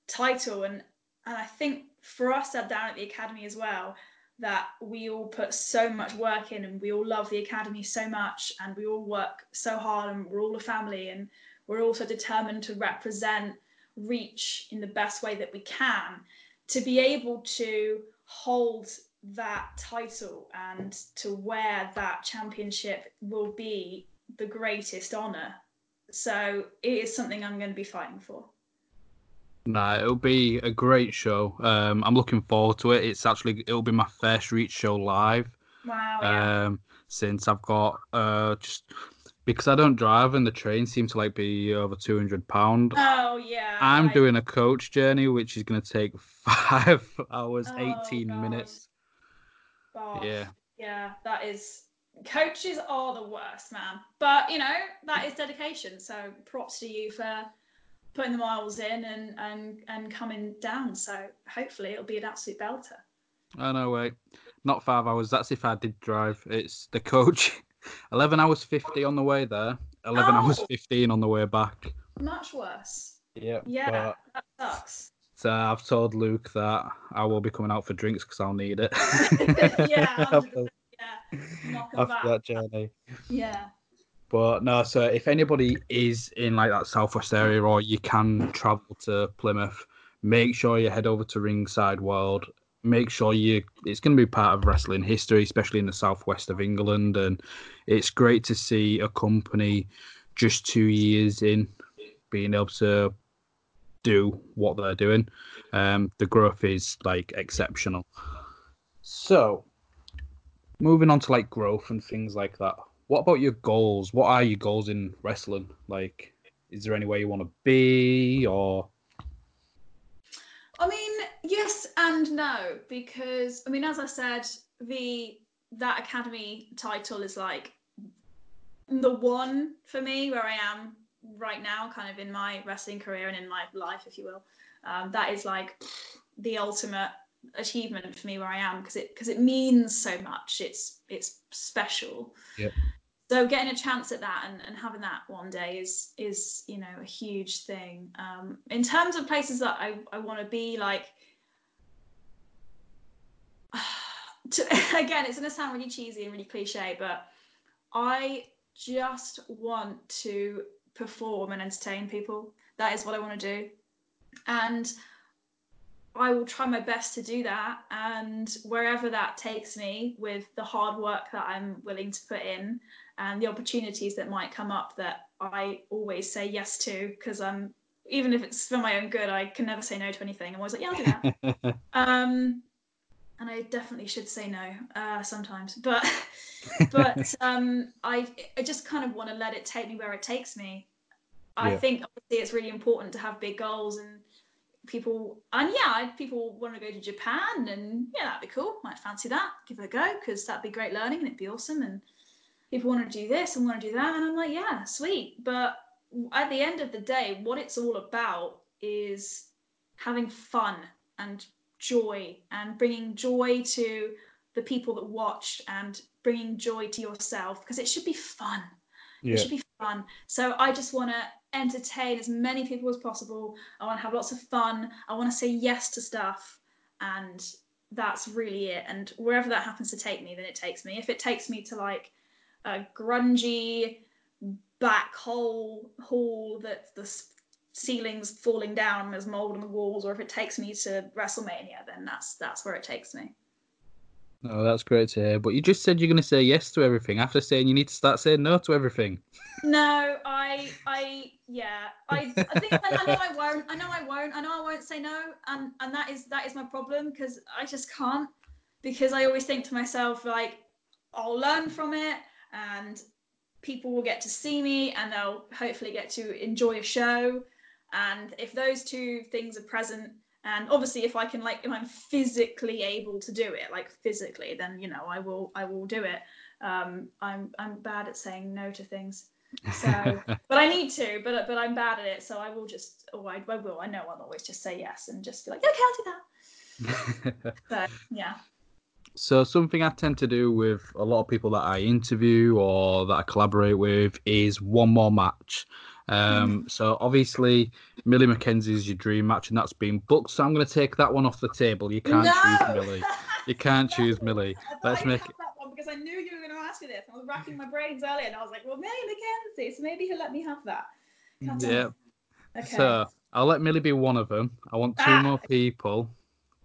title and and I think for us down at the academy as well, that we all put so much work in and we all love the academy so much and we all work so hard and we're all a family and we're also determined to represent reach in the best way that we can to be able to hold that title and to wear that championship will be the greatest honor. So it is something i'm going to be fighting for Nah, it'll be a great show. Um, I'm looking forward to it. It's actually it'll be my first Reach show live. Wow. Yeah. Um, since I've got uh just because I don't drive and the train seems to like be over two hundred pound. Oh yeah. I'm I... doing a coach journey which is gonna take five hours, oh, eighteen minutes. Gosh. Yeah. Yeah, that is coaches are the worst, man. But you know, that is dedication. So props to you for putting the miles in and and and coming down. So hopefully it'll be an absolute belter. Oh no, wait, not five hours. That's if I did drive. It's the coach. Eleven hours fifty on the way there. Eleven oh, hours fifteen on the way back. Much worse. Yeah. Yeah, that sucks. So I've told Luke that I will be coming out for drinks because I'll need it. yeah, after, yeah. After that journey. Yeah. But no, so if anybody is in like that southwest area or you can travel to Plymouth, make sure you head over to Ringside World. Make sure you it's going to be part of wrestling history, especially in the southwest of England, and it's great to see a company just two years in being able to do what they're doing. Um, the growth is like exceptional. So, moving on to like growth and things like that what about your goals? What are your goals in wrestling? Like, is there any way you want to be, or? I mean, yes and no, because I mean, as I said, the that academy title is like the one for me where I am right now, kind of in my wrestling career and in my life, if you will. Um, that is like the ultimate achievement for me where I am because it because it means so much. It's it's special. Yep so getting a chance at that and, and having that one day is is you know a huge thing. Um, in terms of places that i, I want to be like to, again it's going to sound really cheesy and really cliche but i just want to perform and entertain people. That is what i want to do. And I will try my best to do that. And wherever that takes me with the hard work that I'm willing to put in and the opportunities that might come up that I always say yes to because I'm even if it's for my own good, I can never say no to anything. I'm always like, yeah, I'll do that. um, and I definitely should say no uh, sometimes, but but um, I I just kind of want to let it take me where it takes me. I yeah. think obviously it's really important to have big goals and people and yeah people want to go to japan and yeah that'd be cool might fancy that give it a go because that'd be great learning and it'd be awesome and people want to do this and want to do that and i'm like yeah sweet but at the end of the day, what it's all about is having fun and joy and bringing joy to the people that watch and bringing joy to yourself because it should be fun. Yeah. It should be fun. So I just want to entertain as many people as possible. I want to have lots of fun. I want to say yes to stuff. And that's really it. And wherever that happens to take me, then it takes me. If it takes me to like a grungy back hole hall that the ceiling's falling down and there's mold on the walls, or if it takes me to WrestleMania, then that's that's where it takes me. Oh, that's great to hear. But you just said you're going to say yes to everything after saying you need to start saying no to everything. No, I, I, yeah, I, I think I, I know I won't. I know I won't. I know I won't say no, and and that is that is my problem because I just can't. Because I always think to myself like, I'll learn from it, and people will get to see me, and they'll hopefully get to enjoy a show. And if those two things are present, and obviously if I can like if I'm physically able to do it, like physically, then you know I will I will do it. Um, I'm I'm bad at saying no to things. So, but I need to, but but I'm bad at it, so I will just, oh, I, I will. I know I'll always just say yes and just be like, okay, I'll do that. So yeah, so something I tend to do with a lot of people that I interview or that I collaborate with is one more match. Um, so obviously Millie McKenzie is your dream match, and that's been booked. So I'm going to take that one off the table. You can't choose Millie. You can't choose Millie. Let's I make that one because I knew you were going to ask me this. I was racking my brains earlier, and I was like, well, Millie McKenzie, so maybe he'll let me have that. Yeah. Okay. So I'll let Millie be one of them. I want two Ah. more people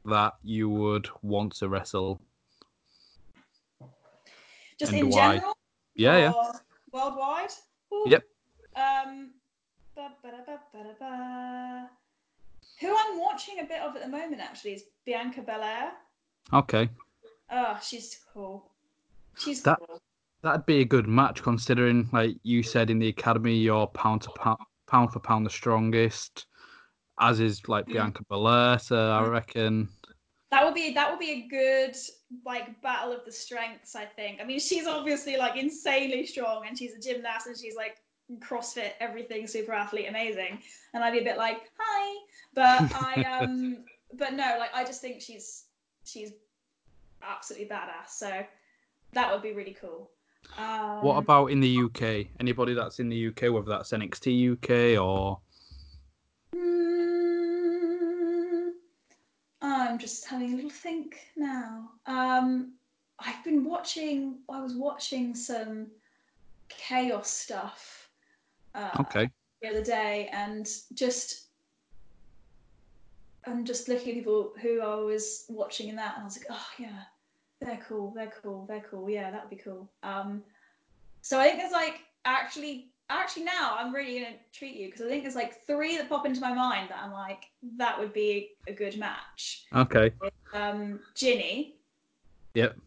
that you would want to wrestle. Just and in why? general. Yeah, yeah. Worldwide. Ooh. Yep. Um. ba, ba, da, ba, ba, da, ba. Who I'm watching a bit of at the moment actually is Bianca Belair. Okay. Oh, she's cool. She's That- cool. That'd be a good match considering, like you said in the academy, you're pound to pound, pound for pound the strongest, as is like Mm. Bianca Belair. So I reckon, That would be that would be a good like battle of the strengths. I think. I mean, she's obviously like insanely strong, and she's a gymnast, and she's like CrossFit, everything, super athlete, amazing. And I'd be a bit like, hi, but I um, but no, like I just think she's she's absolutely badass. So that would be really cool. Um, what about in the UK? Anybody that's in the UK, whether that's NXT UK or Mm, I'm just having a little think now. Um, I've been watching. I was watching some chaos stuff uh, okay, the other day, and just I'm just looking at people who I was watching in that, and I was like, oh yeah, they're cool, they're cool, they're cool. Yeah, that would be cool. Um, so I think there's like actually, actually now I'm really gonna treat you because I think there's like three that pop into my mind that I'm like that would be a good match. okay, Um, Jinny. Yep.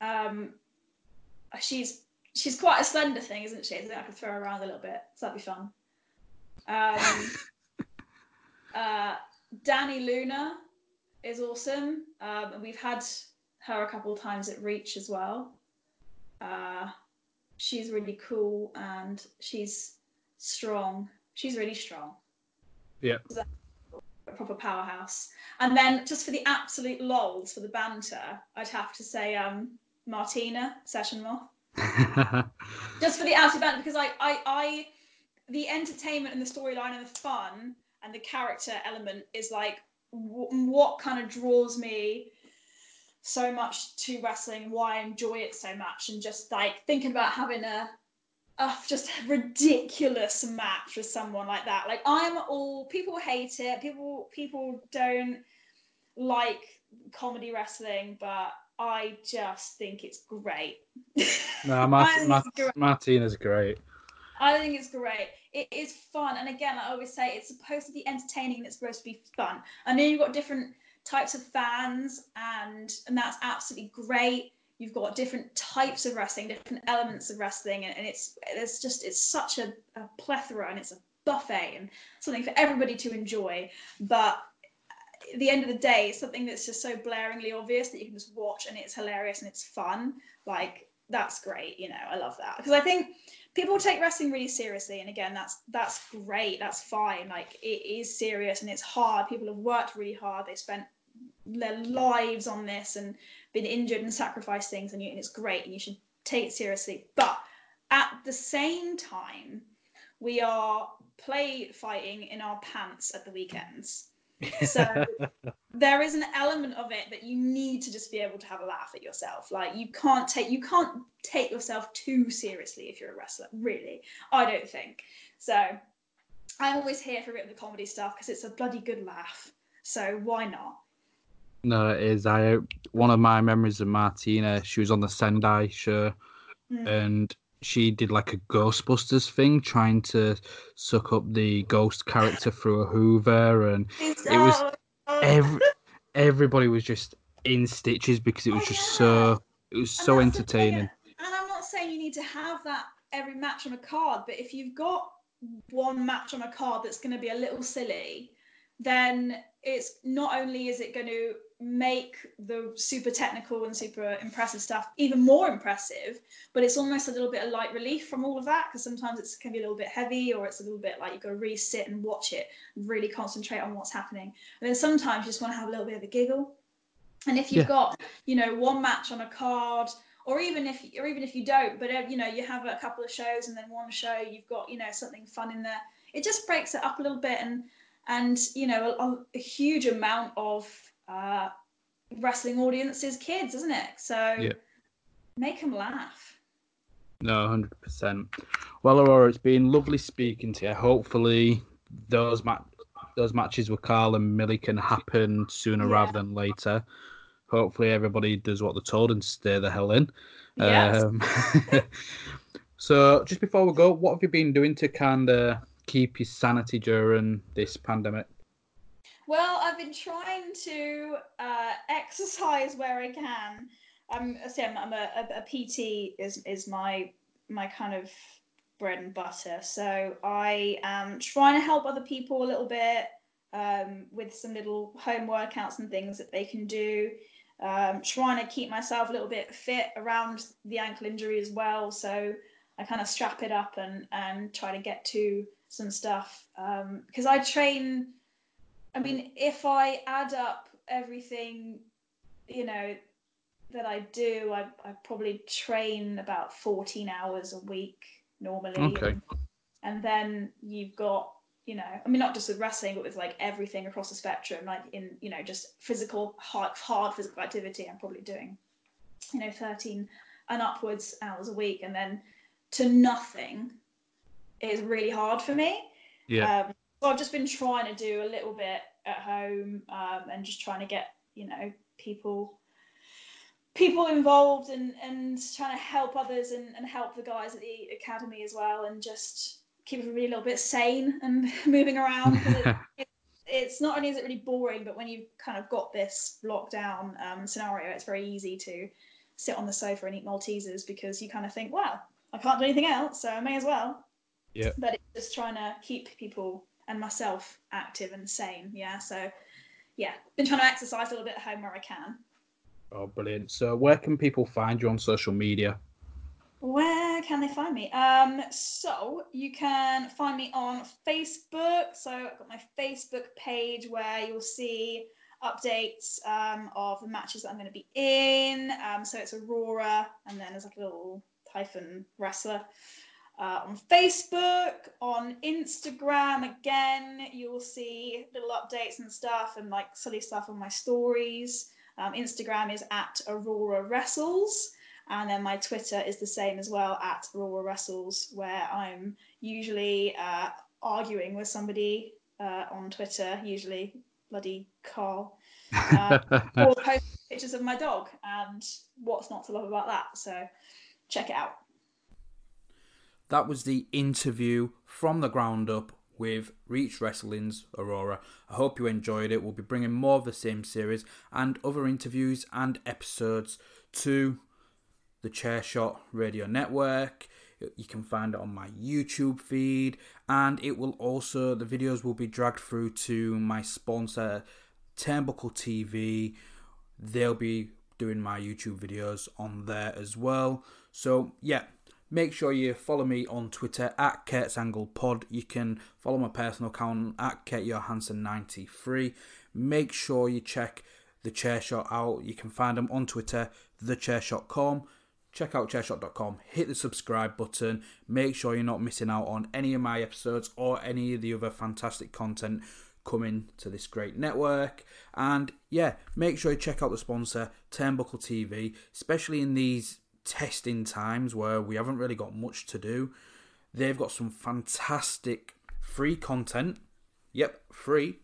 Um, she's she's quite a slender thing, isn't she? I think I could throw her around a little bit, so that'd be fun. Um, uh, Dani Luna is awesome, um, and we've had her a couple of times at Reach as well. Uh, she's really cool and she's strong. She's really strong. Yeah. A proper powerhouse. And then just for the absolute lols, for the banter, I'd have to say um, Martina Session Moth just for the absolute banter because I, I, I, the entertainment and the storyline and the fun and the character element is like w- what kind of draws me so much to wrestling why I enjoy it so much and just like thinking about having a, a just ridiculous match with someone like that. Like I'm all people hate it. People people don't like comedy wrestling, but I just think it's great. no, Mart- Mart- great. Martina's great. I think it's great. It is fun, and again, I always say it's supposed to be entertaining and it's supposed to be fun. I know you've got different types of fans, and and that's absolutely great. You've got different types of wrestling, different elements of wrestling, and, and it's it's just it's such a, a plethora, and it's a buffet, and something for everybody to enjoy. But at the end of the day, it's something that's just so blaringly obvious that you can just watch, and it's hilarious and it's fun. Like that's great. You know, I love that because I think people take wrestling really seriously, and again, that's that's great. That's fine. Like it is serious and it's hard. People have worked really hard. They spent their lives on this and been injured and sacrificed things, and, you, and it's great, and you should take it seriously. But at the same time, we are play fighting in our pants at the weekends. So there is an element of it that you need to just be able to have a laugh at yourself. Like you can't take you can't take yourself too seriously if you're a wrestler, really. I don't think. So I'm always here for a bit of the comedy stuff because it's a bloody good laugh. So why not? No, it is. I one of my memories of Martina. She was on the Sendai show, mm. and she did like a Ghostbusters thing, trying to suck up the ghost character through a Hoover, and it was every everybody was just in stitches because it was oh, just yeah. so it was so entertaining. And I'm not saying you need to have that every match on a card, but if you've got one match on a card that's going to be a little silly, then it's not only is it going to make the super technical and super impressive stuff even more impressive but it's almost a little bit of light relief from all of that because sometimes it can be a little bit heavy or it's a little bit like you've got to really sit and watch it really concentrate on what's happening and then sometimes you just want to have a little bit of a giggle and if you've yeah. got you know one match on a card or even if or even if you don't but uh, you know you have a couple of shows and then one show you've got you know something fun in there it just breaks it up a little bit and and you know a, a huge amount of uh, wrestling audiences kids, isn't it? So yeah. make them laugh. No, hundred percent. Well, Aurora, it's been lovely speaking to you. Hopefully, those ma- those matches with Karl and Millie can happen sooner yeah. rather than later. Hopefully, everybody does what they're told and stay the hell in. Yes. Um, so, just before we go, what have you been doing to kind of keep your sanity during this pandemic? Well, I've been trying to uh, exercise where I can. I'm, see, I'm, I'm a, a, a, PT is is my my kind of bread and butter. So I am trying to help other people a little bit um, with some little home workouts and things that they can do. Um, trying to keep myself a little bit fit around the ankle injury as well. So I kind of strap it up and and try to get to some stuff because um, I train I mean, if I add up everything, you know, that I do, I, I probably train about 14 hours a week normally. Okay. And, and then you've got, you know, I mean, not just with wrestling, but with like everything across the spectrum, like in, you know, just physical, hard, hard physical activity, I'm probably doing, you know, 13 and upwards hours a week. And then to nothing is really hard for me. Yeah. Um, so I've just been trying to do a little bit at home um, and just trying to get you know people people involved and and trying to help others and, and help the guys at the academy as well and just keep everybody a little bit sane and moving around. it, it, it's not only is it really boring, but when you've kind of got this lockdown um, scenario, it's very easy to sit on the sofa and eat Maltesers because you kind of think, well, I can't do anything else, so I may as well. Yeah. But it's just trying to keep people and myself active and sane. Yeah. So, yeah, been trying to exercise a little bit at home where I can. Oh, brilliant. So, where can people find you on social media? Where can they find me? Um, so you can find me on Facebook. So I've got my Facebook page where you'll see updates um, of the matches that I'm going to be in. Um, so it's Aurora, and then there's like a little hyphen wrestler uh, on Facebook, on Instagram. Again, you'll see little updates and stuff and like silly stuff on my stories. Um, Instagram is at Aurora Wrestles. And then my Twitter is the same as well at Aurora Wrestles, where I'm usually uh, arguing with somebody uh, on Twitter, usually bloody Karl, uh, or post pictures of my dog. And what's not to love about that? So check it out. That was the interview from the ground up with Reach Wrestling's Aurora. I hope you enjoyed it. We'll be bringing more of the same series and other interviews and episodes to the Chairshot Radio Network. You can find it on my YouTube feed, and it will also, the videos will be dragged through to my sponsor, Turnbuckle TV. They'll be doing my YouTube videos on there as well. So, yeah, make sure you follow me on Twitter at Kurt's Angle Pod. You can follow my personal account at Kurt Johansson93. Make sure you check the Chairshot out. You can find them on Twitter, thechairshot.com. Check out chairshot.com, hit the subscribe button. Make sure you're not missing out on any of my episodes or any of the other fantastic content coming to this great network. And yeah, make sure you check out the sponsor, Turnbuckle TV, especially in these testing times where we haven't really got much to do. They've got some fantastic free content. Yep, free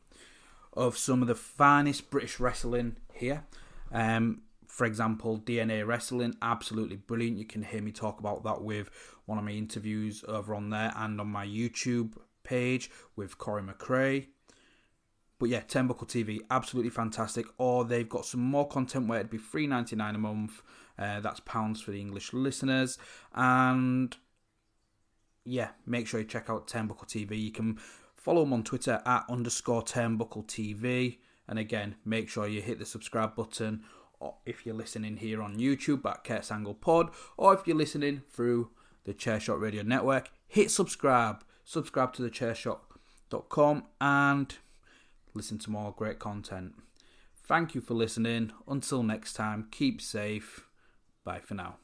of some of the finest British wrestling here. Um, for example, DNA Wrestling, absolutely brilliant. You can hear me talk about that with one of my interviews over on there and on my YouTube page with Corey McRae. But yeah, Turnbuckle TV, absolutely fantastic. Or they've got some more content where it'd be three ninety nine a month. Uh, that's pounds for the English listeners. And yeah, make sure you check out Turnbuckle TV. You can follow them on Twitter at underscore Turnbuckle TV. And again, make sure you hit the subscribe button if you're listening here on YouTube at Kurt's Angle Pod, or if you're listening through the Chairshot Radio Network, hit subscribe. Subscribe to the chairshot.com and listen to more great content. Thank you for listening. Until next time, keep safe. Bye for now.